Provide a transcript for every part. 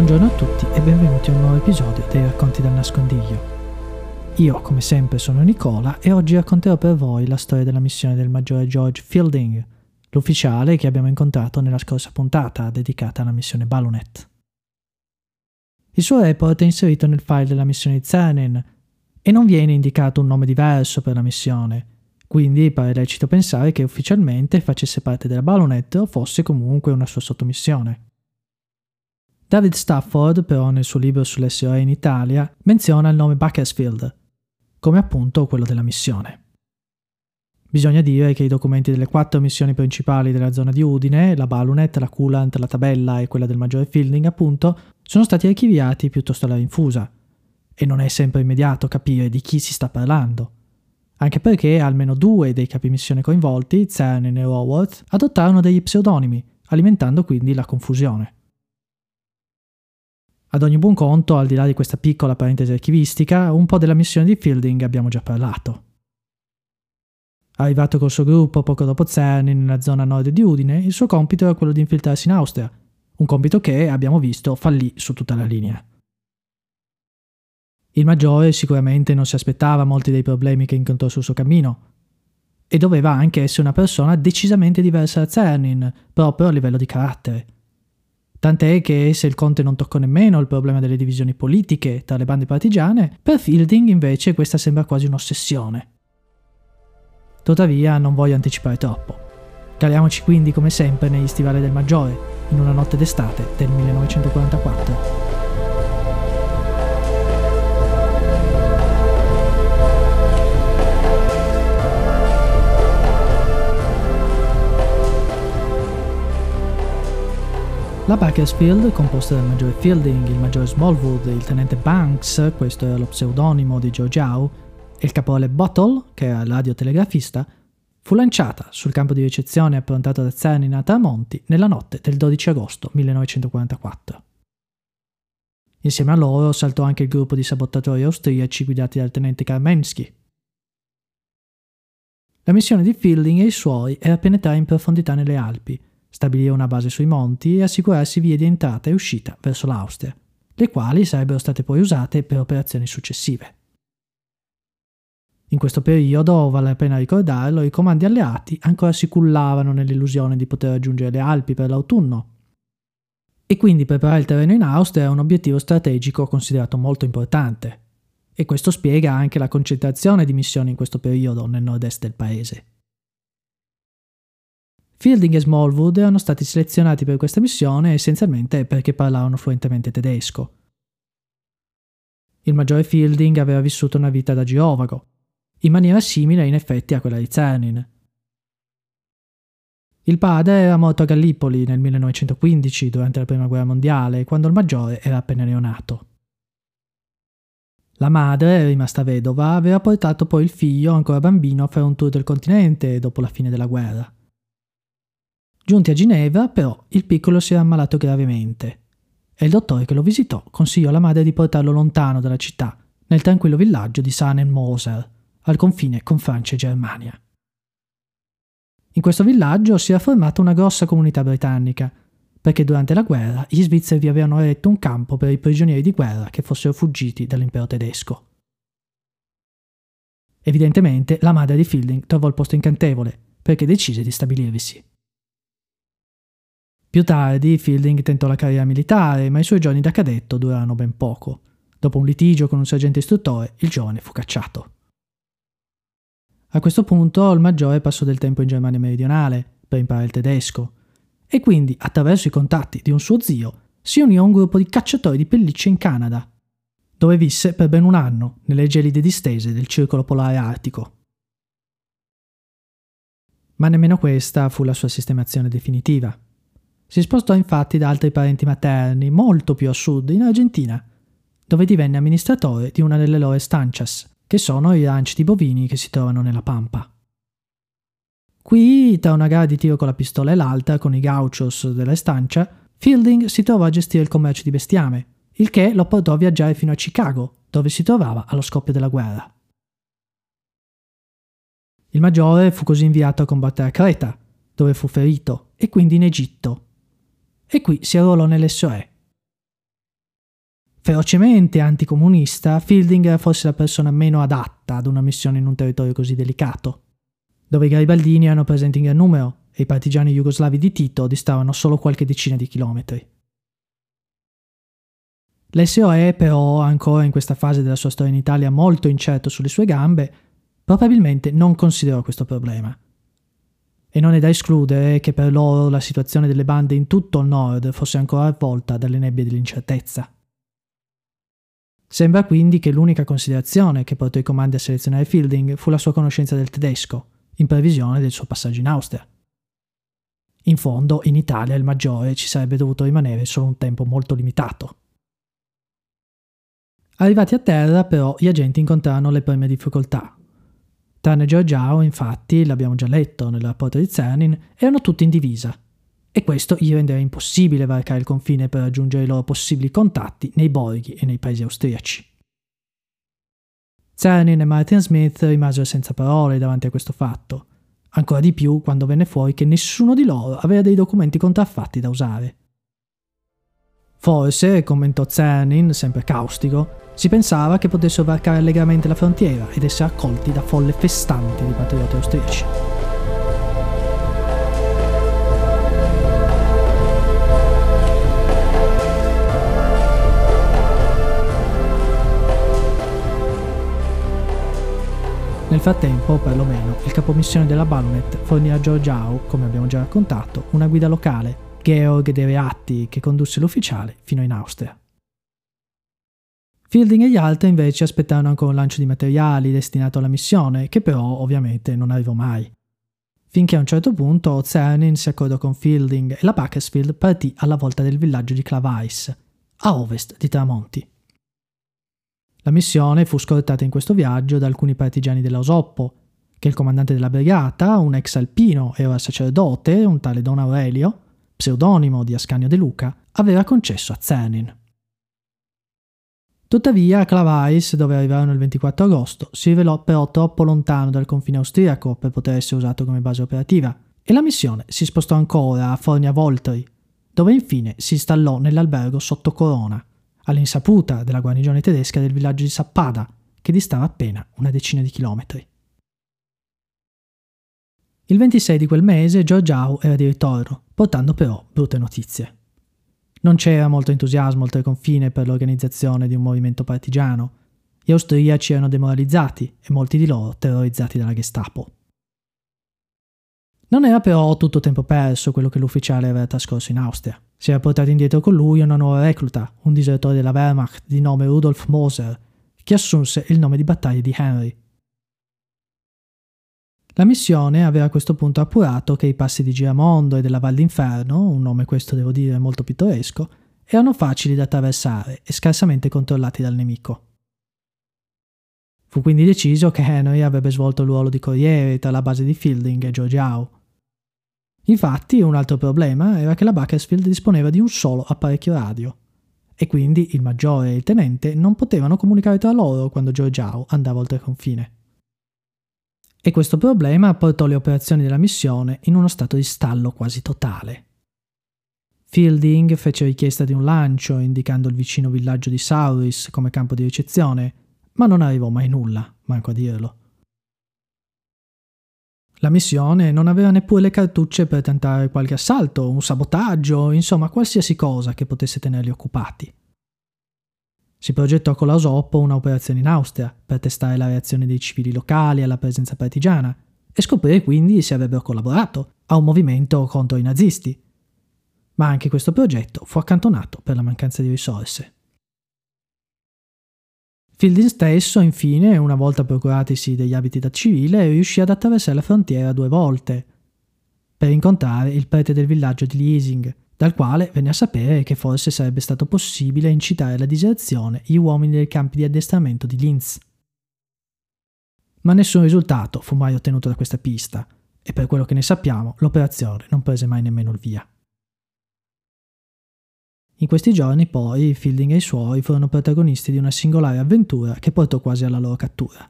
Buongiorno a tutti e benvenuti a un nuovo episodio dei Racconti dal Nascondiglio. Io, come sempre, sono Nicola e oggi racconterò per voi la storia della missione del maggiore George Fielding, l'ufficiale che abbiamo incontrato nella scorsa puntata dedicata alla missione Balunet. Il suo report è inserito nel file della missione di Cernin e non viene indicato un nome diverso per la missione, quindi pare lecito pensare che ufficialmente facesse parte della Balunet o fosse comunque una sua sottomissione. David Stafford, però, nel suo libro sull'SOE in Italia, menziona il nome Bakersfield, come appunto quello della missione. Bisogna dire che i documenti delle quattro missioni principali della zona di Udine, la Balunet, la Coolant, la Tabella e quella del maggiore Fielding, appunto, sono stati archiviati piuttosto alla rinfusa, e non è sempre immediato capire di chi si sta parlando. Anche perché almeno due dei capi missione coinvolti, Cernan e Raworth, adottarono degli pseudonimi, alimentando quindi la confusione. Ad ogni buon conto, al di là di questa piccola parentesi archivistica, un po' della missione di Fielding abbiamo già parlato. Arrivato col suo gruppo poco dopo Cerny nella zona nord di Udine, il suo compito era quello di infiltrarsi in Austria, un compito che, abbiamo visto, fallì su tutta la linea. Il maggiore sicuramente non si aspettava molti dei problemi che incontrò sul suo cammino, e doveva anche essere una persona decisamente diversa da Cernin, proprio a livello di carattere. Tant'è che se il conte non toccò nemmeno il problema delle divisioni politiche tra le bande partigiane, per Fielding invece questa sembra quasi un'ossessione. Tuttavia non voglio anticipare troppo. Caliamoci quindi come sempre negli stivali del Maggiore, in una notte d'estate del 1944. La Bakersfield, composta dal maggiore Fielding, il maggiore Smallwood il tenente Banks, questo era lo pseudonimo di George Howe, e il caporale Bottle, che era radiotelegrafista, fu lanciata sul campo di ricezione approntato da Cernin a Tramonti nella notte del 12 agosto 1944. Insieme a loro saltò anche il gruppo di sabotatori austriaci guidati dal tenente Karmensky. La missione di Fielding e i suoi era penetrare in profondità nelle Alpi, stabilire una base sui monti e assicurarsi vie di entrata e uscita verso l'Austria, le quali sarebbero state poi usate per operazioni successive. In questo periodo, vale la pena ricordarlo, i comandi alleati ancora si cullavano nell'illusione di poter raggiungere le Alpi per l'autunno. E quindi preparare il terreno in Austria è un obiettivo strategico considerato molto importante. E questo spiega anche la concentrazione di missioni in questo periodo nel nord-est del paese. Fielding e Smallwood erano stati selezionati per questa missione essenzialmente perché parlavano fluentemente tedesco. Il maggiore Fielding aveva vissuto una vita da girovago, in maniera simile in effetti a quella di Cernin. Il padre era morto a Gallipoli nel 1915 durante la Prima Guerra Mondiale, quando il maggiore era appena neonato. La madre, rimasta vedova, aveva portato poi il figlio, ancora bambino, a fare un tour del continente dopo la fine della guerra. Giunti a Ginevra, però, il piccolo si era ammalato gravemente e il dottore che lo visitò consigliò alla madre di portarlo lontano dalla città, nel tranquillo villaggio di Sahnen-Moser, al confine con Francia e Germania. In questo villaggio si era formata una grossa comunità britannica, perché durante la guerra gli svizzeri vi avevano eretto un campo per i prigionieri di guerra che fossero fuggiti dall'impero tedesco. Evidentemente la madre di Fielding trovò il posto incantevole, perché decise di stabilirvisi. Più tardi Fielding tentò la carriera militare, ma i suoi giorni da cadetto durarono ben poco. Dopo un litigio con un sergente istruttore, il giovane fu cacciato. A questo punto il maggiore passò del tempo in Germania meridionale per imparare il tedesco e quindi, attraverso i contatti di un suo zio, si unì a un gruppo di cacciatori di pellicce in Canada, dove visse per ben un anno nelle gelide distese del circolo polare artico. Ma nemmeno questa fu la sua sistemazione definitiva. Si spostò infatti da altri parenti materni, molto più a sud, in Argentina, dove divenne amministratore di una delle loro estancias, che sono i ranch di bovini che si trovano nella pampa. Qui, tra una gara di tiro con la pistola e l'altra, con i gauchos della estancia, Fielding si trovò a gestire il commercio di bestiame, il che lo portò a viaggiare fino a Chicago, dove si trovava allo scoppio della guerra. Il maggiore fu così inviato a combattere a Creta, dove fu ferito, e quindi in Egitto, e qui si arruolò nell'SOE. ferocemente anticomunista, Fielding era forse la persona meno adatta ad una missione in un territorio così delicato, dove i garibaldini erano presenti in gran numero e i partigiani jugoslavi di Tito distavano solo qualche decina di chilometri. L'SOE però, ancora in questa fase della sua storia in Italia molto incerto sulle sue gambe, probabilmente non considerò questo problema. E non è da escludere che per loro la situazione delle bande in tutto il nord fosse ancora avvolta dalle nebbie dell'incertezza. Sembra quindi che l'unica considerazione che portò i comandi a selezionare Fielding fu la sua conoscenza del tedesco, in previsione del suo passaggio in Austria. In fondo, in Italia il maggiore ci sarebbe dovuto rimanere solo un tempo molto limitato. Arrivati a terra, però, gli agenti incontrarono le prime difficoltà. Tranne Giorgiao, infatti, l'abbiamo già letto nel rapporto di Cernin, erano tutti in divisa. E questo gli rendeva impossibile varcare il confine per raggiungere i loro possibili contatti nei borghi e nei paesi austriaci. Cernin e Martin Smith rimasero senza parole davanti a questo fatto, ancora di più quando venne fuori che nessuno di loro aveva dei documenti contraffatti da usare. Forse, commentò Cernin, sempre caustico, si pensava che potessero varcare allegramente la frontiera ed essere accolti da folle festanti di patrioti austriaci. Nel frattempo, perlomeno, il capomissione della Baronet fornì a Giorgiao, come abbiamo già raccontato, una guida locale, Georg de Reatti, che condusse l'ufficiale fino in Austria. Fielding e gli altri invece aspettarono ancora un lancio di materiali destinato alla missione, che però ovviamente non arrivò mai. Finché a un certo punto Cernin si accordò con Fielding e la Bakersfield partì alla volta del villaggio di Clavice, a ovest di Tramonti. La missione fu scortata in questo viaggio da alcuni partigiani dell'Osoppo, che il comandante della brigata, un ex alpino e ora sacerdote, un tale Don Aurelio, pseudonimo di Ascanio De Luca, aveva concesso a Cernin. Tuttavia, Clavice, dove arrivarono il 24 agosto, si rivelò però troppo lontano dal confine austriaco per poter essere usato come base operativa, e la missione si spostò ancora a Fornia Voltri, dove infine si installò nell'albergo sotto Corona, all'insaputa della guarnigione tedesca del villaggio di Sappada, che distava appena una decina di chilometri. Il 26 di quel mese Giorgiao era di ritorno, portando però brutte notizie. Non c'era molto entusiasmo oltre confine per l'organizzazione di un movimento partigiano. Gli austriaci erano demoralizzati e molti di loro terrorizzati dalla Gestapo. Non era però tutto tempo perso quello che l'ufficiale aveva trascorso in Austria. Si era portato indietro con lui una nuova recluta, un disertore della Wehrmacht di nome Rudolf Moser, che assunse il nome di battaglia di Henry la missione aveva a questo punto appurato che i passi di Giramondo e della Val d'Inferno, un nome questo devo dire molto pittoresco, erano facili da attraversare e scarsamente controllati dal nemico. Fu quindi deciso che Henry avrebbe svolto il ruolo di corriere tra la base di Fielding e Georgiao. Infatti, un altro problema era che la Bakersfield disponeva di un solo apparecchio radio, e quindi il maggiore e il tenente non potevano comunicare tra loro quando Georgiao andava oltre confine e questo problema portò le operazioni della missione in uno stato di stallo quasi totale. Fielding fece richiesta di un lancio indicando il vicino villaggio di Sauris come campo di ricezione, ma non arrivò mai nulla, manco a dirlo. La missione non aveva neppure le cartucce per tentare qualche assalto, un sabotaggio, insomma qualsiasi cosa che potesse tenerli occupati. Si progettò con la Osoppo un'operazione in Austria per testare la reazione dei civili locali alla presenza partigiana e scoprire quindi se avrebbero collaborato a un movimento contro i nazisti. Ma anche questo progetto fu accantonato per la mancanza di risorse. Fielding stesso, infine, una volta procuratisi degli abiti da civile, riuscì ad attraversare la frontiera due volte per incontrare il prete del villaggio di Liesing, dal quale venne a sapere che forse sarebbe stato possibile incitare alla diserzione gli uomini dei campi di addestramento di Linz. Ma nessun risultato fu mai ottenuto da questa pista, e per quello che ne sappiamo l'operazione non prese mai nemmeno il via. In questi giorni poi Fielding e i suoi furono protagonisti di una singolare avventura che portò quasi alla loro cattura.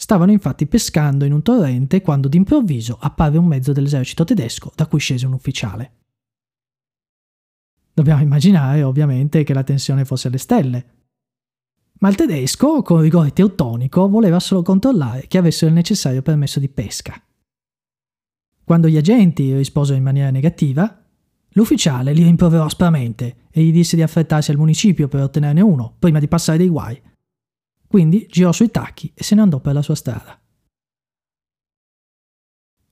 Stavano infatti pescando in un torrente quando d'improvviso apparve un mezzo dell'esercito tedesco da cui scese un ufficiale. Dobbiamo immaginare ovviamente che la tensione fosse alle stelle. Ma il tedesco, con rigore teutonico, voleva solo controllare che avessero il necessario permesso di pesca. Quando gli agenti risposero in maniera negativa, l'ufficiale li rimproverò aspramente e gli disse di affrettarsi al municipio per ottenerne uno, prima di passare dei guai. Quindi girò sui tacchi e se ne andò per la sua strada.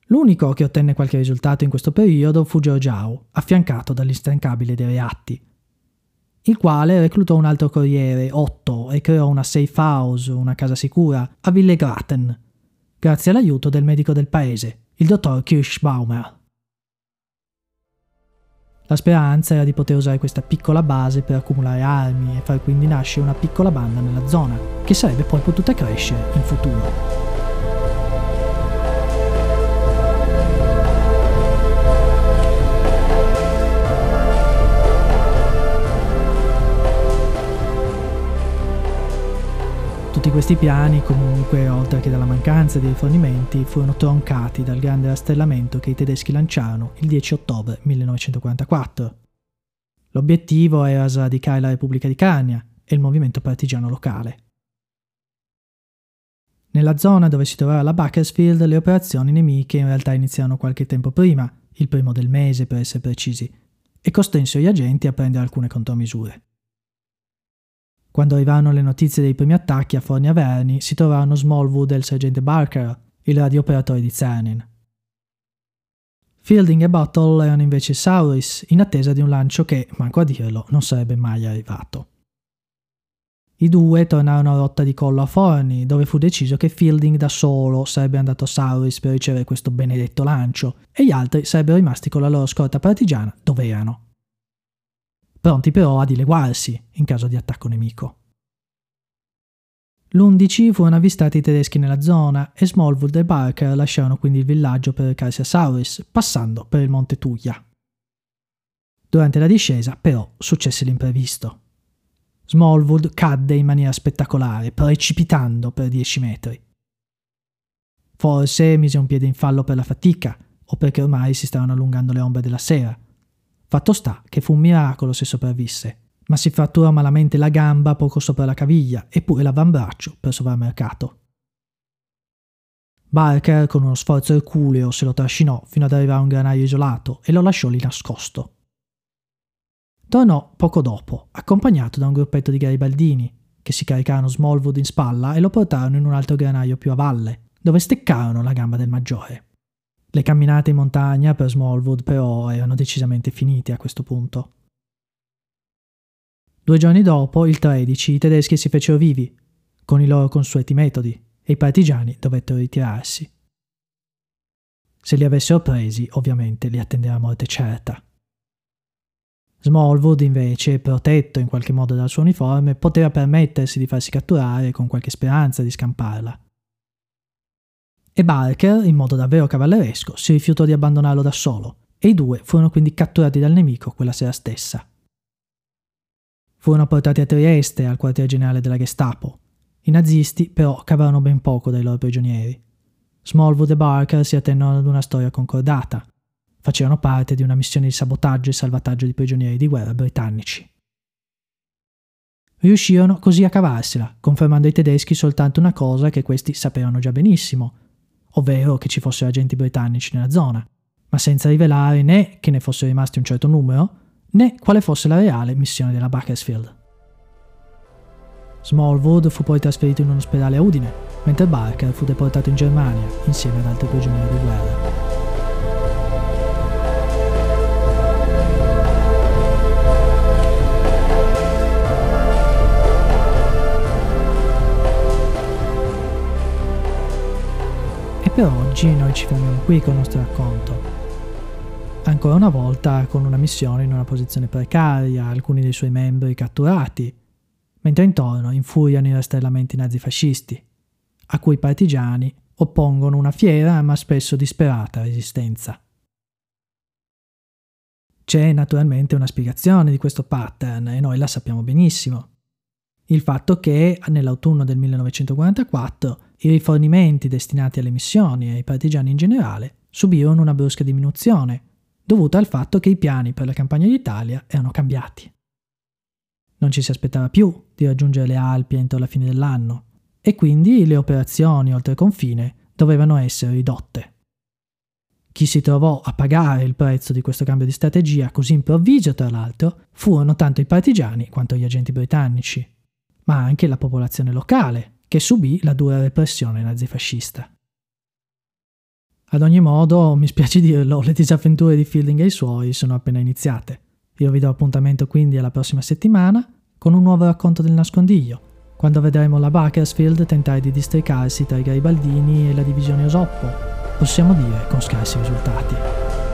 L'unico che ottenne qualche risultato in questo periodo fu Giorgiao, affiancato dall'instancabile De Reatti, il quale reclutò un altro corriere, Otto, e creò una safe house, una casa sicura, a Villegraten, grazie all'aiuto del medico del paese, il dottor Kirschbaumer. La speranza era di poter usare questa piccola base per accumulare armi e far quindi nascere una piccola banda nella zona, che sarebbe poi potuta crescere in futuro. Tutti questi piani, comunque, oltre che dalla mancanza di rifornimenti, furono troncati dal grande rastrellamento che i tedeschi lanciarono il 10 ottobre 1944. L'obiettivo era sradicare la Repubblica di Carnia e il movimento partigiano locale. Nella zona dove si trovava la Bakersfield le operazioni nemiche in realtà iniziarono qualche tempo prima, il primo del mese per essere precisi, e costrinsero gli agenti a prendere alcune contromisure. Quando arrivarono le notizie dei primi attacchi a Forni Averni, si trovarono Smallwood e il sergente Barker, il radiooperatore di Cernin. Fielding e Bottle erano invece Sauris, in attesa di un lancio che, manco a dirlo, non sarebbe mai arrivato. I due tornarono a rotta di collo a Forni, dove fu deciso che Fielding da solo sarebbe andato a Sauris per ricevere questo benedetto lancio, e gli altri sarebbero rimasti con la loro scorta partigiana dove erano pronti però a dileguarsi in caso di attacco nemico. L'11 furono avvistati i tedeschi nella zona e Smallwood e Barker lasciarono quindi il villaggio per recarsi a Sauris, passando per il monte Tuglia. Durante la discesa, però, successe l'imprevisto. Smallwood cadde in maniera spettacolare, precipitando per 10 metri. Forse mise un piede in fallo per la fatica, o perché ormai si stavano allungando le ombre della sera, Fatto sta che fu un miracolo se sopravvisse, ma si fratturò malamente la gamba poco sopra la caviglia e pure l'avambraccio per sovramercato. Barker, con uno sforzo erculeo, se lo trascinò fino ad arrivare a un granaio isolato e lo lasciò lì nascosto. Tornò poco dopo, accompagnato da un gruppetto di garibaldini, che si caricarono Smallwood in spalla e lo portarono in un altro granaio più a valle, dove steccarono la gamba del maggiore. Le camminate in montagna per Smallwood però erano decisamente finite a questo punto. Due giorni dopo, il 13, i tedeschi si fecero vivi, con i loro consueti metodi, e i partigiani dovettero ritirarsi. Se li avessero presi, ovviamente li attendeva morte certa. Smallwood, invece, protetto in qualche modo dal suo uniforme, poteva permettersi di farsi catturare con qualche speranza di scamparla e Barker, in modo davvero cavalleresco, si rifiutò di abbandonarlo da solo, e i due furono quindi catturati dal nemico quella sera stessa. Furono portati a Trieste, al quartier generale della Gestapo. I nazisti però cavarono ben poco dai loro prigionieri. Smallwood e Barker si attennero ad una storia concordata. Facevano parte di una missione di sabotaggio e salvataggio di prigionieri di guerra britannici. Riuscirono così a cavarsela, confermando ai tedeschi soltanto una cosa che questi sapevano già benissimo, ovvero che ci fossero agenti britannici nella zona, ma senza rivelare né che ne fossero rimasti un certo numero, né quale fosse la reale missione della Bakersfield. Smallwood fu poi trasferito in un ospedale a Udine, mentre Barker fu deportato in Germania insieme ad altri prigionieri di guerra. Per oggi noi ci fermiamo qui con il nostro racconto. Ancora una volta con una missione in una posizione precaria, alcuni dei suoi membri catturati, mentre intorno infuriano i rastrellamenti nazifascisti, a cui i partigiani oppongono una fiera ma spesso disperata resistenza. C'è naturalmente una spiegazione di questo pattern e noi la sappiamo benissimo il fatto che nell'autunno del 1944 i rifornimenti destinati alle missioni e ai partigiani in generale subirono una brusca diminuzione, dovuta al fatto che i piani per la campagna d'Italia erano cambiati. Non ci si aspettava più di raggiungere le Alpi entro la fine dell'anno e quindi le operazioni oltre confine dovevano essere ridotte. Chi si trovò a pagare il prezzo di questo cambio di strategia così improvviso, tra l'altro, furono tanto i partigiani quanto gli agenti britannici, ma anche la popolazione locale, che subì la dura repressione nazifascista. Ad ogni modo, mi spiace dirlo, le disavventure di Fielding e i suoi sono appena iniziate. Io vi do appuntamento quindi alla prossima settimana con un nuovo racconto del nascondiglio, quando vedremo la Bakersfield tentare di districarsi tra i garibaldini e la divisione Osoppo, possiamo dire con scarsi risultati.